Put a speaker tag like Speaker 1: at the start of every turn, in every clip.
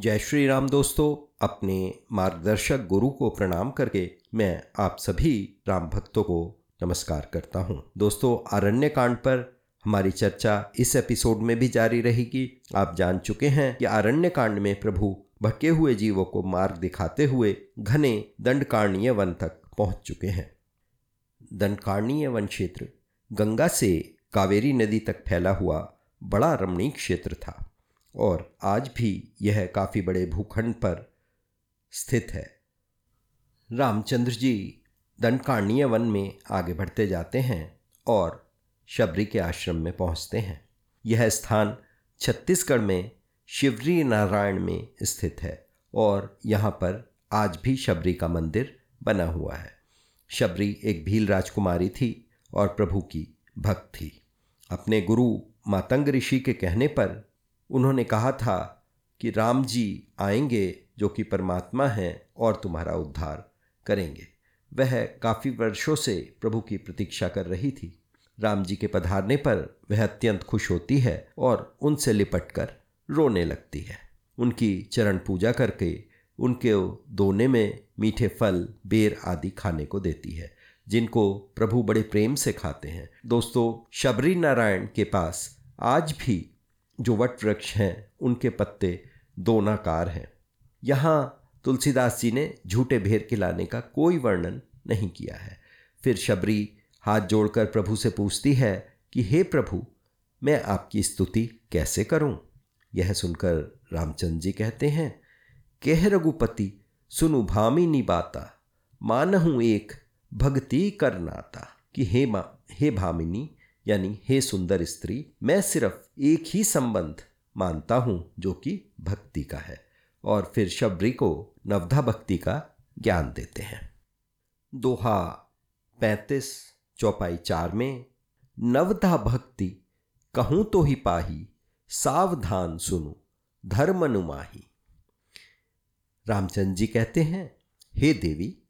Speaker 1: जय श्री राम दोस्तों, अपने मार्गदर्शक गुरु को प्रणाम करके मैं आप सभी राम भक्तों को नमस्कार करता हूँ। दोस्तों आरण्य कांड पर हमारी चर्चा इस एपिसोड में भी जारी रहेगी। आप जान चुके हैं कि आरण्य कांड में प्रभु भटके हुए जीवों को मार्ग दिखाते हुए घने दंडकारणीय वन तक पहुँच चुके हैं। दंडकारणीय वन क्षेत्र गंगा से कावेरी नदी तक फैला हुआ बड़ा रमणीय क्षेत्र था। और आज भी यह काफ़ी बड़े भूखंड पर स्थित है। रामचंद्र जी दंडकारणीय वन में आगे बढ़ते जाते हैं और शबरी के आश्रम में पहुँचते हैं। यह स्थान छत्तीसगढ़ में शिवरी नारायण में स्थित है और यहाँ पर आज भी शबरी का मंदिर बना हुआ है। शबरी एक भील राजकुमारी थी और प्रभु की भक्त थी। अपने गुरु मातंग ऋषि के कहने पर उन्होंने कहा था कि राम जी आएँगे जो कि परमात्मा हैं और तुम्हारा उद्धार करेंगे। वह काफ़ी वर्षों से प्रभु की प्रतीक्षा कर रही थी। राम जी के पधारने पर वह अत्यंत खुश होती है और उनसे लिपट कर रोने लगती है। उनकी चरण पूजा करके उनके दोने में मीठे फल, बेर आदि खाने को देती है, जिनको प्रभु बड़े प्रेम से खाते हैं। दोस्तों, शबरी नारायण के पास आज भी जो वट वृक्ष हैं, उनके पत्ते दोनाकार हैं यहाँ तुलसीदास जी ने झूठे भेर खिलाने का कोई वर्णन नहीं किया है फिर शबरी हाथ जोड़कर प्रभु से पूछती है कि, हे प्रभु, मैं आपकी स्तुति कैसे करूँ? यह सुनकर रामचंद्र जी कहते हैं, कह रघुपति, सुनु भामिनी बाता मानहूँ एक भक्ति करनाता कि हे मा, हे भामिनी यानी हे सुंदर स्त्री, मैं सिर्फ़ एक ही संबंध मानता हूँ जो कि भक्ति का है। और फिर शबरी को नवधा भक्ति का ज्ञान देते हैं। दोहा पैंतीस, चौपाई चार में, नवधा भक्ति कहूँ तो ही पाही, सावधान सुनो, धर्म नुमाही। रामचंद्र जी कहते हैं, हे देवी,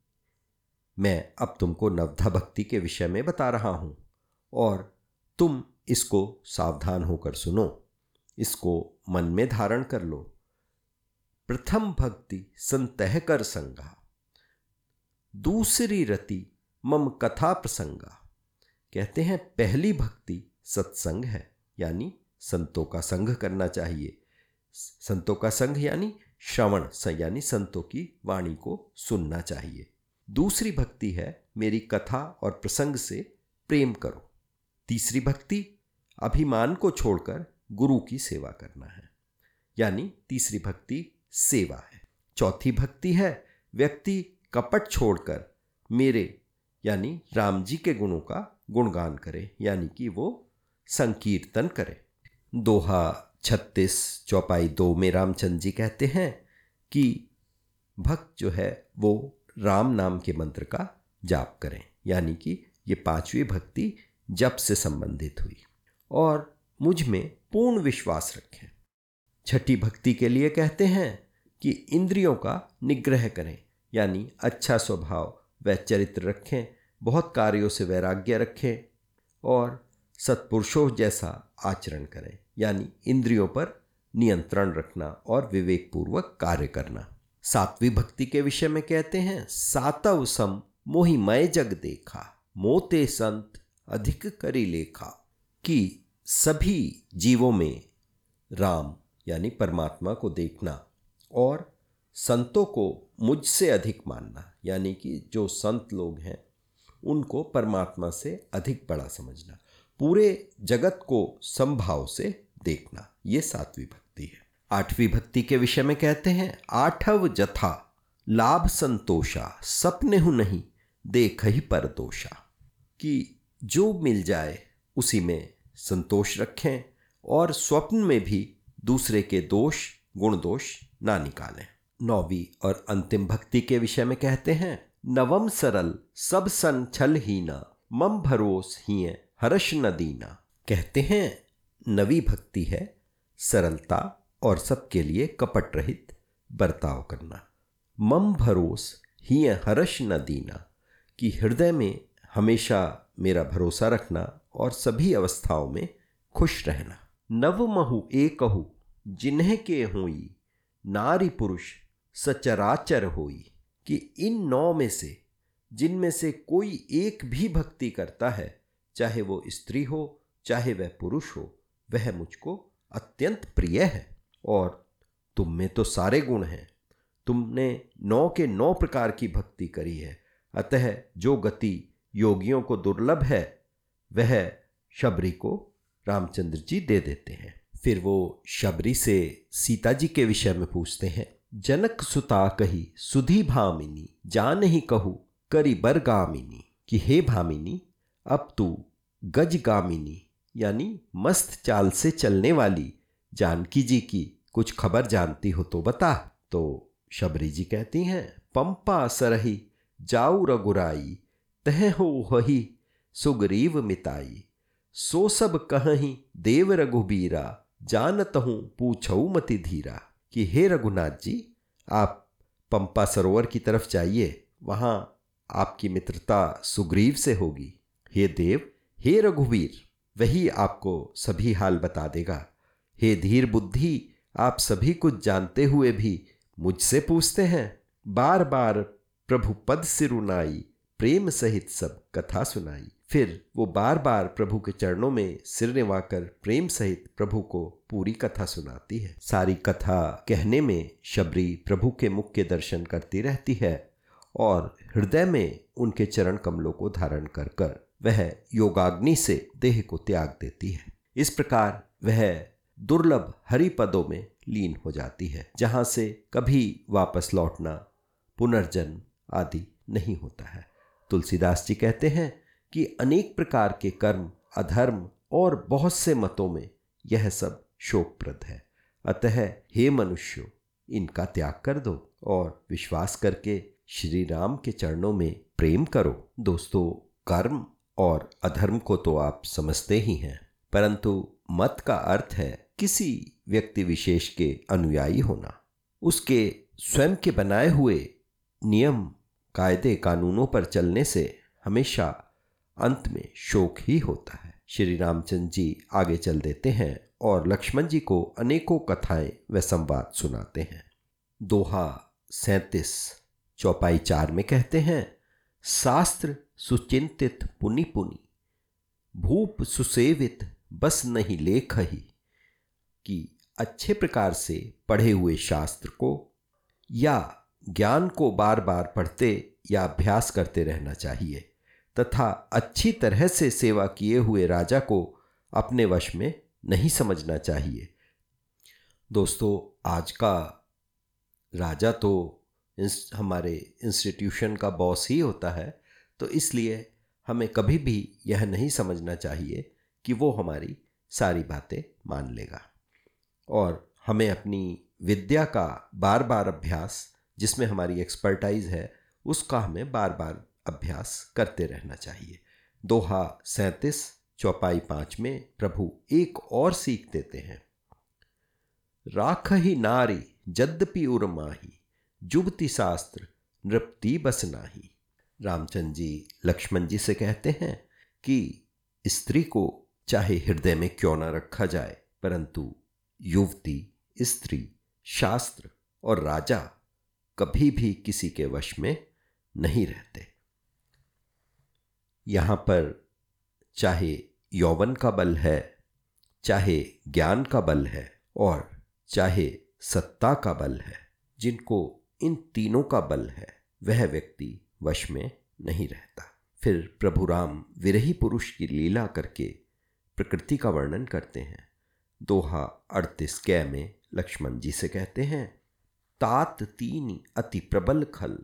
Speaker 1: मैं अब तुमको नवधा भक्ति के विषय में बता रहा हूँ, और तुम इसको सावधान होकर सुनो, इसको मन में धारण कर लो। प्रथम भक्ति संतह कर संगा, दूसरी रति मम कथा प्रसंगा। कहते हैं, पहली भक्ति सत्संग है, यानी संतों का संग करना चाहिए। संतों का संग यानी श्रवण यानी संतों की वाणी को सुनना चाहिए। दूसरी भक्ति है, मेरी कथा और प्रसंग से प्रेम करो। तीसरी भक्ति, अभिमान को छोड़कर गुरु की सेवा करना है। यानी तीसरी भक्ति सेवा है। चौथी भक्ति है, व्यक्ति कपट छोड़कर मेरे, यानी राम जी के गुणों का गुणगान करे, यानी कि वो संकीर्तन करे। दोहा छत्तीस चौपाई दो में रामचंद्र जी कहते हैं कि भक्त जो है, वो राम नाम के मंत्र का जाप करें। यानी कि ये पांचवी भक्ति जप से संबंधित हुई और मुझमें पूर्ण विश्वास रखें। छठी भक्ति के लिए कहते हैं कि इंद्रियों का निग्रह करें, यानी अच्छा स्वभाव व चरित्र रखें, बहुत कार्यों से वैराग्य रखें और सत्पुरुषों जैसा आचरण करें, यानी इंद्रियों पर नियंत्रण रखना और विवेकपूर्वक कार्य करना। सातवीं भक्ति के विषय में कहते हैं, सातव सम मोहिमय जग देखा, मोते संत अधिक करी लेखा कि सभी जीवों में राम यानी परमात्मा को देखना और संतों को मुझसे अधिक मानना, यानी कि जो संत लोग हैं, उनको परमात्मा से अधिक बड़ा समझना, पूरे जगत को संभाव से देखना, ये सातवीं भक्ति है। आठवीं भक्ति के विषय में कहते हैं, आठव जथा, लाभ संतोषा, सपने हूँ नहीं, देख ही पर दोषा, कि जो मिल जाए, उसी में संतोष रखें और स्वप्न में भी दूसरे के दोष, गुण दोष ना निकालें। नौवीं और अंतिम भक्ति के विषय में कहते हैं, नवम सरल, सब सन छल ही न मम भरोस ही हर्ष न दीना। कहते हैं, नवी भक्ति है, सरलता और सबके लिए कपट रहित बर्ताव करना। मम भरोस ही हर्ष न दीना, कि हृदय में हमेशा मेरा भरोसा रखना और सभी अवस्थाओं में खुश रहना। नव महु ए कहू, जिन्हें के हुई, नारी पुरुष सचराचर होई, कि इन नौ में से, जिनमें से कोई एक भी भक्ति करता है, चाहे वो स्त्री हो, चाहे वह पुरुष हो, वह मुझको अत्यंत प्रिय है। और तुम में तो सारे गुण हैं। तुमने नौ के नौ प्रकार की भक्ति करी है। अतः जो गति योगियों को दुर्लभ है, वह शबरी को रामचंद्र जी दे देते हैं। फिर वो शबरी से सीता जी के विषय में पूछते हैं। जनक सुता कही, सुधी भामिनी जान ही कहू, करी बर गामिनी, कि हे भामिनी, अब तू गज गामिनी, यानी मस्त चाल से चलने वाली जानकी जी की कुछ खबर जानती हो तो बता। तो शबरी जी कहती हैं, पंपा सरही, जाऊ रघुराई तह हो वही, सुग्रीव मिताई। सो सब कहीं देव रघुबीरा जानत हूँ पूछऊ मति धीरा, कि हे रघुनाथ जी, आप पंपा सरोवर की तरफ़ जाइए, वहाँ आपकी मित्रता सुग्रीव से होगी। हे देव, हे रघुवीर वही आपको सभी हाल बता देगा। हे धीर बुद्धि, आप सभी कुछ जानते हुए भी मुझसे पूछते हैं। बार बार प्रभु पद सिरुनाई प्रेम सहित सब कथा सुनाई। फिर वो बार बार प्रभु के चरणों में सिर निवाकर प्रेम सहित प्रभु को पूरी कथा सुनाती है। सारी कथा कहने में शबरी प्रभु के मुख के दर्शन करती रहती है और हृदय में उनके चरण कमलों को धारण कर कर वह योगाग्नि से देह को त्याग देती है। इस प्रकार वह दुर्लभ हरि पदों में लीन हो जाती है, जहाँ से कभी वापस लौटना, पुनर्जन्म आदि नहीं होता है। तुलसीदास जी कहते हैं कि अनेक प्रकार के कर्म, अधर्म और बहुत से मतों में यह सब शोकप्रद है। अतः हे मनुष्य, इनका त्याग कर दो और विश्वास करके श्री राम के चरणों में प्रेम करो। दोस्तों, कर्म और अधर्म को तो आप समझते ही हैं, परंतु मत का अर्थ है किसी व्यक्ति विशेष के अनुयायी होना। उसके स्वयं के बनाए हुए नियम कायदे कानूनों पर चलने से हमेशा अंत में शोक ही होता है। श्री रामचंद्र जी आगे चल देते हैं और लक्ष्मण जी को अनेकों कथाएँ व संवाद सुनाते हैं। दोहा सैतीस चौपाई चार में कहते हैं, शास्त्र सुचिंतित पुनि पुनि, भूप सुसेवित बस नहीं लेख ही, कि अच्छे प्रकार से पढ़े हुए शास्त्र को या ज्ञान को बार बार पढ़ते या अभ्यास करते रहना चाहिए, तथा अच्छी तरह से सेवा किए हुए राजा को अपने वश में नहीं समझना चाहिए। दोस्तों, आज का राजा तो हमारे इंस्टीट्यूशन का बॉस ही होता है तो इसलिए हमें कभी भी यह नहीं समझना चाहिए कि वो हमारी सारी बातें मान लेगा। और हमें अपनी विद्या का बार बार अभ्यास जिसमें हमारी एक्सपर्टाइज है, उसका हमें बार बार अभ्यास करते रहना चाहिए। दोहा सैंतीस, चौपाई पाँच में प्रभु एक और सीख देते हैं। राख ही नारी जद्यपि उर्माही जुबती शास्त्र, नृप्ति बस नाही। रामचंद्र जी लक्ष्मण जी से कहते हैं कि स्त्री को चाहे हृदय में क्यों न रखा जाए, परंतु युवती, स्त्री, शास्त्र और राजा कभी भी किसी के वश में नहीं रहते। यहाँ पर चाहे यौवन का बल है, चाहे ज्ञान का बल है और चाहे सत्ता का बल है, जिनको इन तीनों का बल है, वह व्यक्ति वश में नहीं रहता। फिर प्रभु राम विरही पुरुष की लीला करके प्रकृति का वर्णन करते हैं। दोहा अड़तीस कै में लक्ष्मण जी से कहते हैं तात तीन अति प्रबल खल,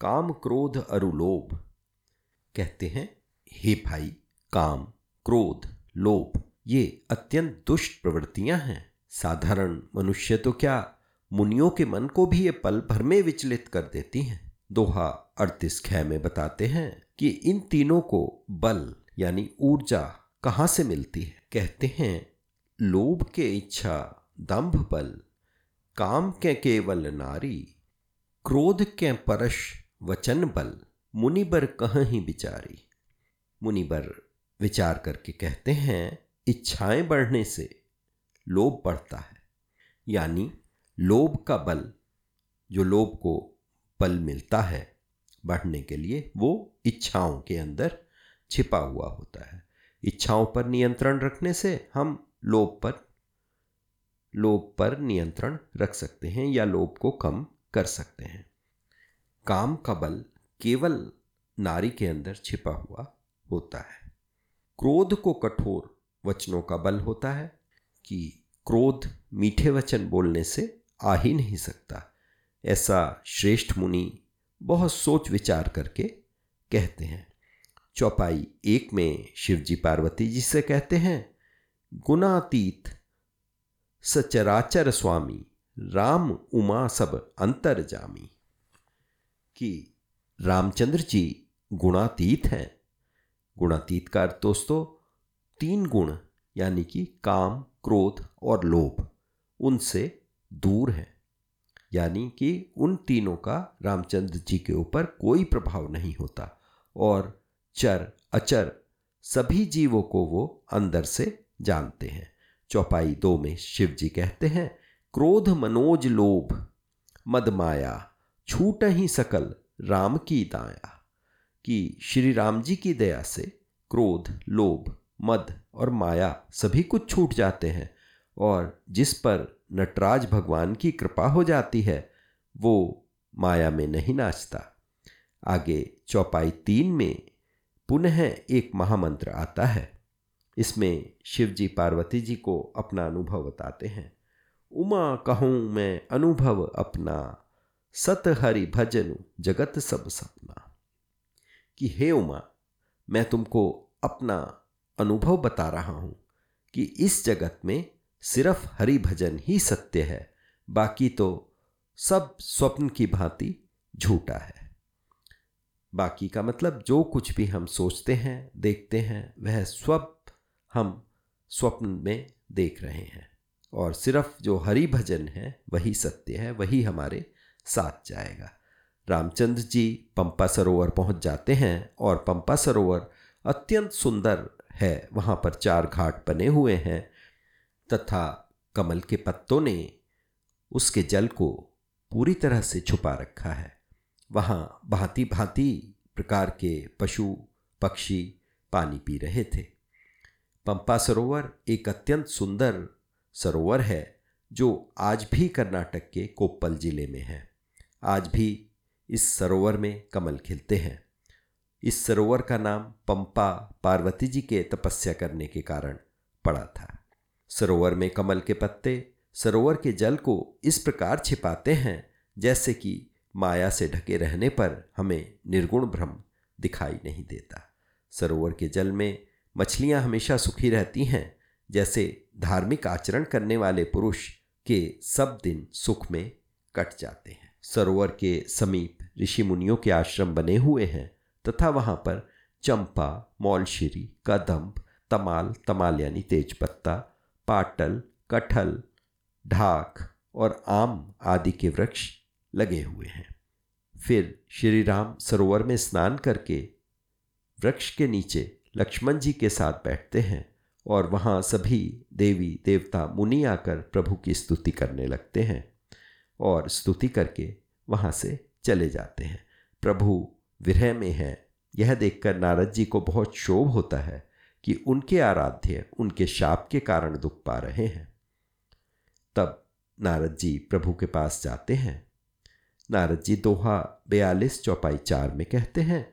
Speaker 1: काम क्रोध अरुलोभ कहते हैं, हे भाई, काम, क्रोध, लोभ, ये अत्यंत दुष्ट प्रवृत्तियाँ हैं। साधारण मनुष्य तो क्या मुनियों के मन को भी ये पल भर में विचलित कर देती हैं? दोहा अड़तीस ख में बताते हैं कि इन तीनों को बल, यानी ऊर्जा, कहाँ से मिलती है? कहते हैं, लोभ के इच्छा, दंभ बल काम के केवल नारी, क्रोध के परश वचन बल, मुनिबर कह ही बिचारी? मुनिबर विचार करके कहते हैं, इच्छाएँ बढ़ने से लोभ बढ़ता है। यानी लोभ का बल, जो लोभ को बल मिलता है बढ़ने के लिए, वो इच्छाओं के अंदर छिपा हुआ होता है। इच्छाओं पर नियंत्रण रखने से हम लोभ पर लोभ पर नियंत्रण रख सकते हैं या लोभ को कम कर सकते हैं। काम का बल केवल नारी के अंदर छिपा हुआ होता है। क्रोध को कठोर वचनों का बल होता है कि क्रोध मीठे वचन बोलने से आ ही नहीं सकता। ऐसा श्रेष्ठ मुनि बहुत सोच विचार करके कहते हैं। चौपाई एक में शिवजी पार्वती जी से कहते हैं, गुणातीत सचराचर स्वामी, राम उमा सब अंतर जामी। कि रामचंद्र जी गुणातीत हैं। गुणातीत का अर्थ दोस्तों, तीन गुण, यानी कि काम, क्रोध और लोभ, उनसे दूर हैं। यानी कि उन तीनों का रामचंद्र जी के ऊपर कोई प्रभाव नहीं होता, और चर, अचर, सभी जीवों को वो अंदर से जानते हैं। चौपाई दो में शिव जी कहते हैं, क्रोध मनोज लोभ मदमाया छूट ही सकल राम की दाया। कि श्री राम जी की दया से क्रोध, लोभ, मद और माया सभी कुछ छूट जाते हैं और जिस पर नटराज भगवान की कृपा हो जाती है, वो माया में नहीं नाचता। आगे चौपाई तीन में पुनः एक महामंत्र आता है। इसमें शिव जी पार्वती जी को अपना अनुभव बताते हैं। उमा कहूँ मैं अनुभव अपना सत हरि भजन जगत सब सपना। कि हे उमा, मैं तुमको अपना अनुभव बता रहा हूँ कि इस जगत में सिर्फ़ हरि भजन ही सत्य है, बाकी तो सब स्वप्न की भांति झूठा है। बाकी का मतलब जो कुछ भी हम सोचते हैं, देखते हैं, वह स्वप हम स्वप्न में देख रहे हैं। और सिर्फ़ जो हरि भजन है, वही सत्य है, वही हमारे साथ जाएगा। रामचंद्र जी पंपा सरोवर पहुँच जाते हैं और पंपा सरोवर अत्यंत सुंदर है। वहाँ पर चार घाट बने हुए हैं तथा कमल के पत्तों ने उसके जल को पूरी तरह से छुपा रखा है। वहाँ भांति भांति प्रकार के पशु, पक्षी पानी पी रहे थे। पंपा सरोवर एक अत्यंत सुंदर सरोवर है, जो आज भी कर्नाटक के कोप्पल ज़िले में है। आज भी इस सरोवर में कमल खिलते हैं। इस सरोवर का नाम पंपा पार्वती जी के तपस्या करने के कारण पड़ा था। सरोवर में कमल के पत्ते सरोवर के जल को इस प्रकार छिपाते हैं, जैसे कि माया से ढके रहने पर हमें निर्गुण भ्रम दिखाई नहीं देता। सरोवर के जल में मछलियाँ हमेशा सुखी रहती हैं, जैसे धार्मिक आचरण करने वाले पुरुष के सब दिन सुख में कट जाते हैं। सरोवर के समीप ऋषि मुनियों के आश्रम बने हुए हैं, तथा वहाँ पर चंपा, मौलशिरी कदम्ब तमाल तमाल यानी तेजपत्ता, पाटल, कटहल, ढाक और आम आदि के वृक्ष लगे हुए हैं। फिर श्री राम सरोवर में स्नान करके वृक्ष के नीचे लक्ष्मण जी के साथ बैठते हैं और वहाँ सभी देवी, देवता, मुनि आकर प्रभु की स्तुति करने लगते हैं और स्तुति करके वहाँ से चले जाते हैं। प्रभु विरह में है। यह देखकर नारद जी को बहुत शोभ होता है कि उनके आराध्य उनके शाप के कारण दुख पा रहे हैं। तब नारद जी प्रभु के पास जाते हैं। नारद जी दोहा बयालीस चौपाई चार में कहते हैं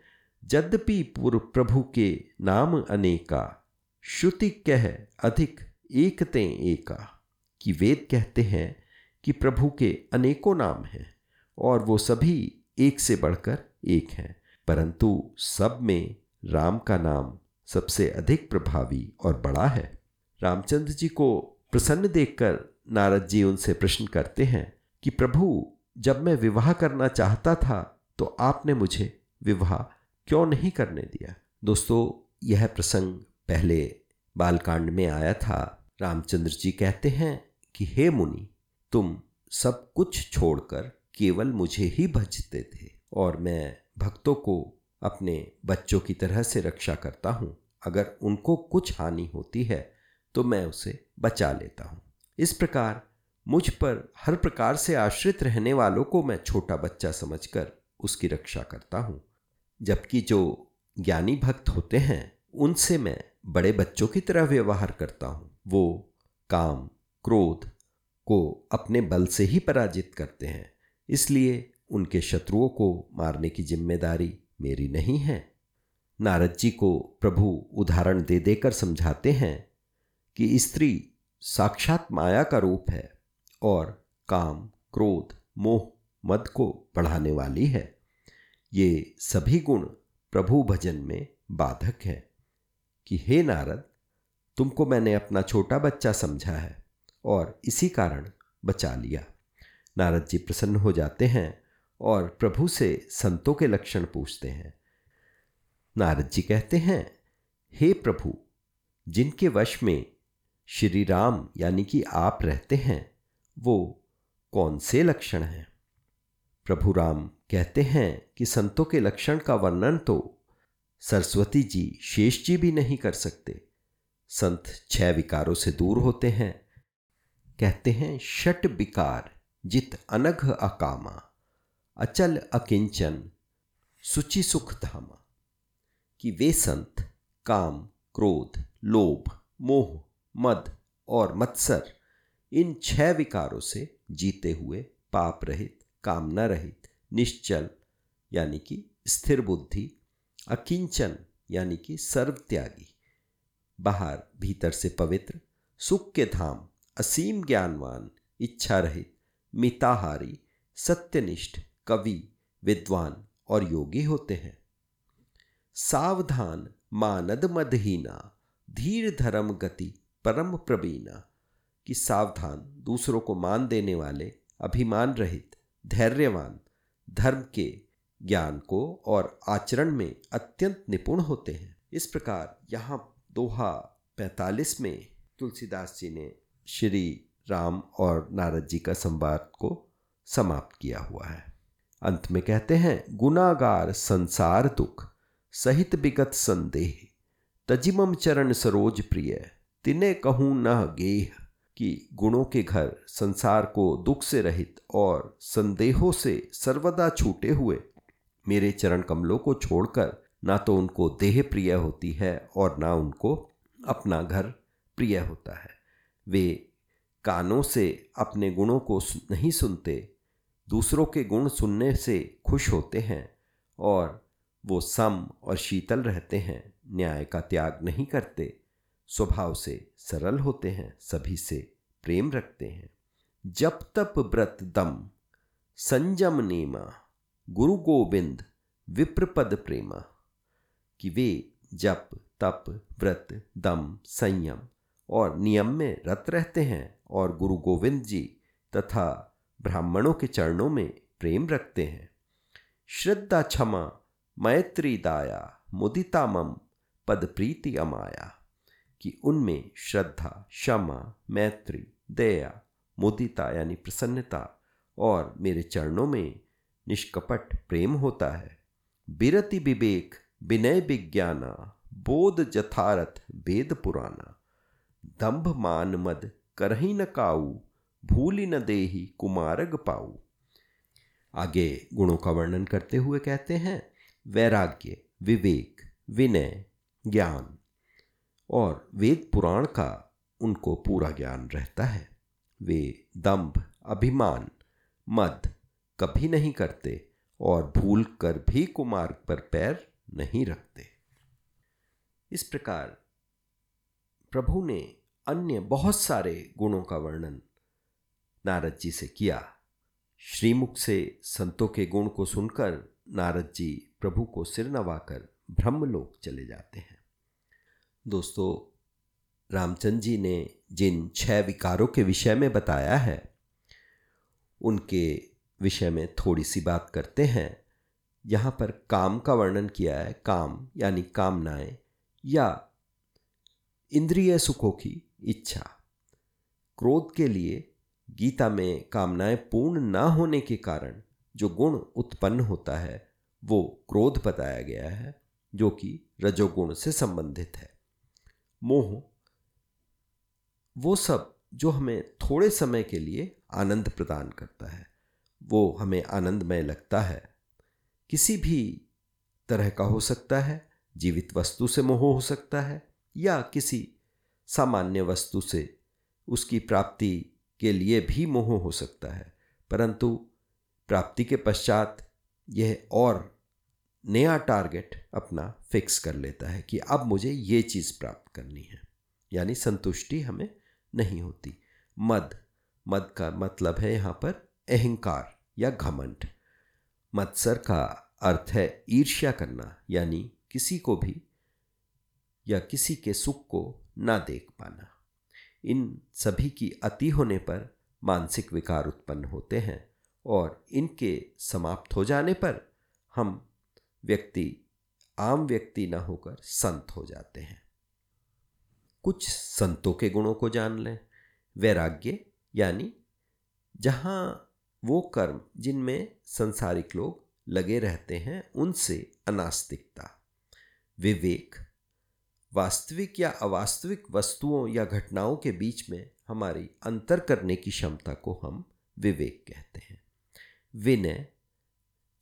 Speaker 1: यद्यपि पूर्व प्रभु के नाम अनेका, श्रुति कह अधिक एकते एका, कि वेद कहते हैं कि प्रभु के अनेकों नाम हैं और वो सभी एक से बढ़कर एक हैं, परंतु सब में राम का नाम सबसे अधिक प्रभावी और बड़ा है। रामचंद्र जी को प्रसन्न देखकर नारद जी उनसे प्रश्न करते हैं कि प्रभु, जब मैं विवाह करना चाहता था तो आपने मुझे विवाह क्यों नहीं करने दिया? दोस्तों, यह प्रसंग पहले बालकांड में आया था। रामचंद्र जी कहते हैं कि, हे मुनि, तुम सब कुछ छोड़कर केवल मुझे ही भजते थे और मैं भक्तों को अपने बच्चों की तरह से रक्षा करता हूँ। अगर उनको कुछ हानि होती है तो मैं उसे बचा लेता हूँ। इस प्रकार मुझ पर हर प्रकार से आश्रित रहने वालों को मैं छोटा बच्चा समझकर उसकी रक्षा करता हूँ। जबकि जो ज्ञानी भक्त होते हैं, उनसे मैं बड़े बच्चों की तरह व्यवहार करता हूँ। वो काम, क्रोध को अपने बल से ही पराजित करते हैं। इसलिए उनके शत्रुओं को मारने की ज़िम्मेदारी मेरी नहीं है। नारद जी को प्रभु उदाहरण दे देकर समझाते हैं कि स्त्री साक्षात माया का रूप है और काम, क्रोध, मोह, मद को बढ़ाने वाली है। ये सभी गुण प्रभु भजन में बाधक हैं कि हे नारद, तुमको मैंने अपना छोटा बच्चा समझा है और इसी कारण बचा लिया। नारद जी प्रसन्न हो जाते हैं और प्रभु से संतों के लक्षण पूछते हैं। नारद जी कहते हैं, हे प्रभु, जिनके वश में श्री राम यानी कि आप रहते हैं, वो कौन से लक्षण हैं? प्रभु राम कहते हैं कि संतों के लक्षण का वर्णन तो सरस्वती जी शेष जी भी नहीं कर सकते। संत छह विकारों से दूर होते हैं। कहते हैं षट विकार, जित अनघ अकामा, अचल अकिंचन, सुचि सुख धामा। कि वे संत काम, क्रोध, लोभ, मोह, मद और मत्सर इन छह विकारों से जीते हुए पाप रहित, कामना रहित निश्चल, यानी कि स्थिर बुद्धि, अकिंचन, यानी कि सर्व त्यागी बाहर भीतर से पवित्र, सुख के धाम, असीम ज्ञानवान इच्छा रहित मिताहारी, सत्यनिष्ठ, कवि, विद्वान और योगी होते हैं। सावधान, मानद मदहीना, धीर धर्म गति, परम प्रवीणा, कि सावधान दूसरों को मान देने वाले, अभिमान रहित, धैर्यवान धर्म के ज्ञान को और आचरण में अत्यंत निपुण होते हैं। इस प्रकार यहाँ दोहा पैतालीस में तुलसीदास जी ने श्री राम और नारद जी का संवाद को समाप्त किया हुआ है। अंत में कहते हैं, गुनागार संसार दुख, सहित विगत संदेह, तजिमम चरण सरोज प्रिय, तिने कहूँ न गेह। कि गुणों के घर संसार को दुख से रहित और संदेहों से सर्वदा छूटे हुए, मेरे चरण कमलों को छोड़कर ना तो उनको देह प्रिय होती है और ना उनको अपना घर प्रिय होता है। वे कानों से अपने गुणों को नहीं सुनते, दूसरों के गुण सुनने से खुश होते हैं और वो सम और शीतल रहते हैं, न्याय का त्याग नहीं करते। स्वभाव से सरल होते हैं, सभी से प्रेम रखते हैं। जप तप व्रत दम संजम नेमा, गुरु गोविंद विप्रपद प्रेमा, कि वे जप, तप, व्रत, दम, संयम और नियम में रत रहते हैं और गुरु गोविंद जी तथा ब्राह्मणों के चरणों में प्रेम रखते हैं। श्रद्धा क्षमा, मैत्री दाया मुदिता मम पद प्रीति अमाया। कि उनमें श्रद्धा, क्षमा, मैत्री, दया, मुदिता यानी प्रसन्नता और मेरे चरणों में निष्कपट प्रेम होता है। बिरति विवेक, विनय विज्ञाना, बोध जथारथ, वेद पुराना। दंभ मान मद, करही न काऊ, भूली न देही, कुमारग पाऊ। आगे गुणों का वर्णन करते हुए कहते हैं, वैराग्य, विवेक, विनय, ज्ञान। और वेद पुराण का उनको पूरा ज्ञान रहता है। वे दंभ अभिमान, मद कभी नहीं करते और भूल कर भी कुमार्ग पर पैर नहीं रखते। इस प्रकार प्रभु ने अन्य बहुत सारे गुणों का वर्णन नारद जी से किया। श्रीमुख से संतों के गुण को सुनकर नारद जी प्रभु को सिर नवाकर ब्रह्मलोक चले जाते हैं। दोस्तों रामचंद्र जी ने जिन छह विकारों के विषय में बताया है, उनके विषय में थोड़ी सी बात करते हैं। यहाँ पर काम का वर्णन किया है, काम यानी कामनाएँ या इंद्रिय सुखों की इच्छा। क्रोध के लिए गीता में कामनाएँ पूर्ण ना होने के कारण जो गुण उत्पन्न होता है, वो क्रोध बताया गया है, जो कि रजोगुण से संबंधित है। मोह, वो सब जो हमें थोड़े समय के लिए आनंद प्रदान करता है, वो हमें आनंदमय लगता है। किसी भी तरह का हो सकता है, जीवित वस्तु से मोह हो सकता है, या किसी सामान्य वस्तु से उसकी प्राप्ति के लिए भी मोह हो सकता है। परंतु प्राप्ति के पश्चात यह और नया टारगेट अपना फिक्स कर लेता है कि अब मुझे ये चीज़ प्राप्त करनी है। यानी संतुष्टि हमें नहीं होती। मद मद का मतलब है यहाँ पर अहंकार या घमंड। मत्सर का अर्थ है ईर्ष्या करना, यानी किसी को भी या किसी के सुख को ना देख पाना। इन सभी की अति होने पर मानसिक विकार उत्पन्न होते हैं और इनके समाप्त हो जाने पर हम व्यक्ति, आम व्यक्ति ना होकर संत हो जाते हैं। कुछ संतों के गुणों को जान लें। वैराग्य, यानी जहाँ वो कर्म जिनमें संसारिक लोग लगे रहते हैं, उनसे अनास्तिकता। विवेक, वास्तविक या अवास्तविक वस्तुओं या घटनाओं के बीच में हमारी अंतर करने की क्षमता को हम विवेक कहते हैं। विनय,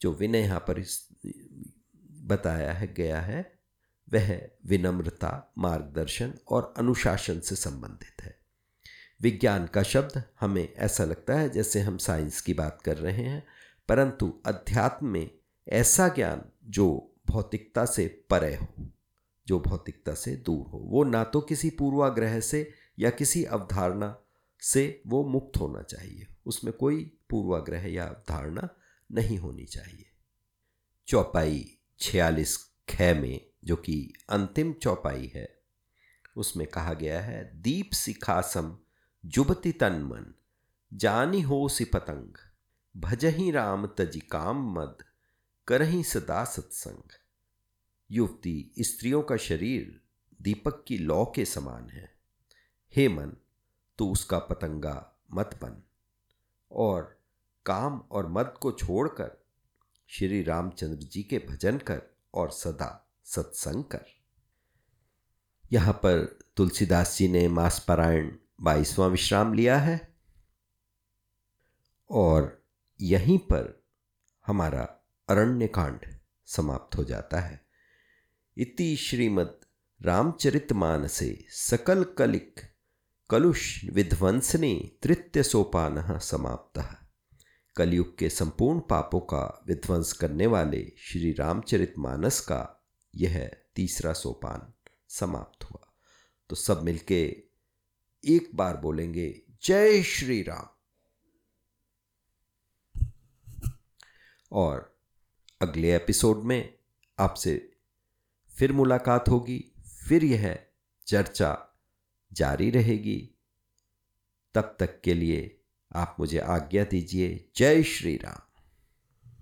Speaker 1: जो विनय यहाँ पर बताया है, गया है, वह विनम्रता, मार्गदर्शन और अनुशासन से संबंधित है। विज्ञान का शब्द हमें ऐसा लगता है जैसे हम साइंस की बात कर रहे हैं, परंतु अध्यात्म में ऐसा ज्ञान जो भौतिकता से परे हो, जो भौतिकता से दूर हो, वो ना तो किसी पूर्वाग्रह से या किसी अवधारणा से वो मुक्त होना चाहिए। उसमें कोई पूर्वाग्रह या अवधारणा नहीं होनी चाहिए। चौपाई छियालीस ख में, जो कि अंतिम चौपाई है, उसमें कहा गया है, दीप सिखासम जुबति तन मन, जानी हो सि पतंग, भजही राम तजी काम मद, करही सदा सत्संग। युवती, स्त्रियों का शरीर दीपक की लौ के समान है। हे मन तो उसका पतंगा मत बन, और काम और मद को छोड़कर श्री रामचंद्र जी के भजन कर और सदा सत्संग कर। यहाँ पर तुलसीदास जी ने मास पारायण बाईसवां विश्राम लिया है और यहीं पर हमारा अरण्य कांड समाप्त हो जाता है। इति श्रीमद रामचरित मान से सकल कलिक कलुष विध्वंसने तृतीय सोपान समाप्त। कलयुग के संपूर्ण पापों का विध्वंस करने वाले श्री रामचरित मानस का यह तीसरा सोपान समाप्त हुआ। तो सब मिलके एक बार बोलेंगे, जय श्री राम। और अगले एपिसोड में आपसे फिर मुलाकात होगी, फिर यह चर्चा जारी रहेगी। तब तक के लिए आप मुझे आज्ञा दीजिए। जय श्री राम।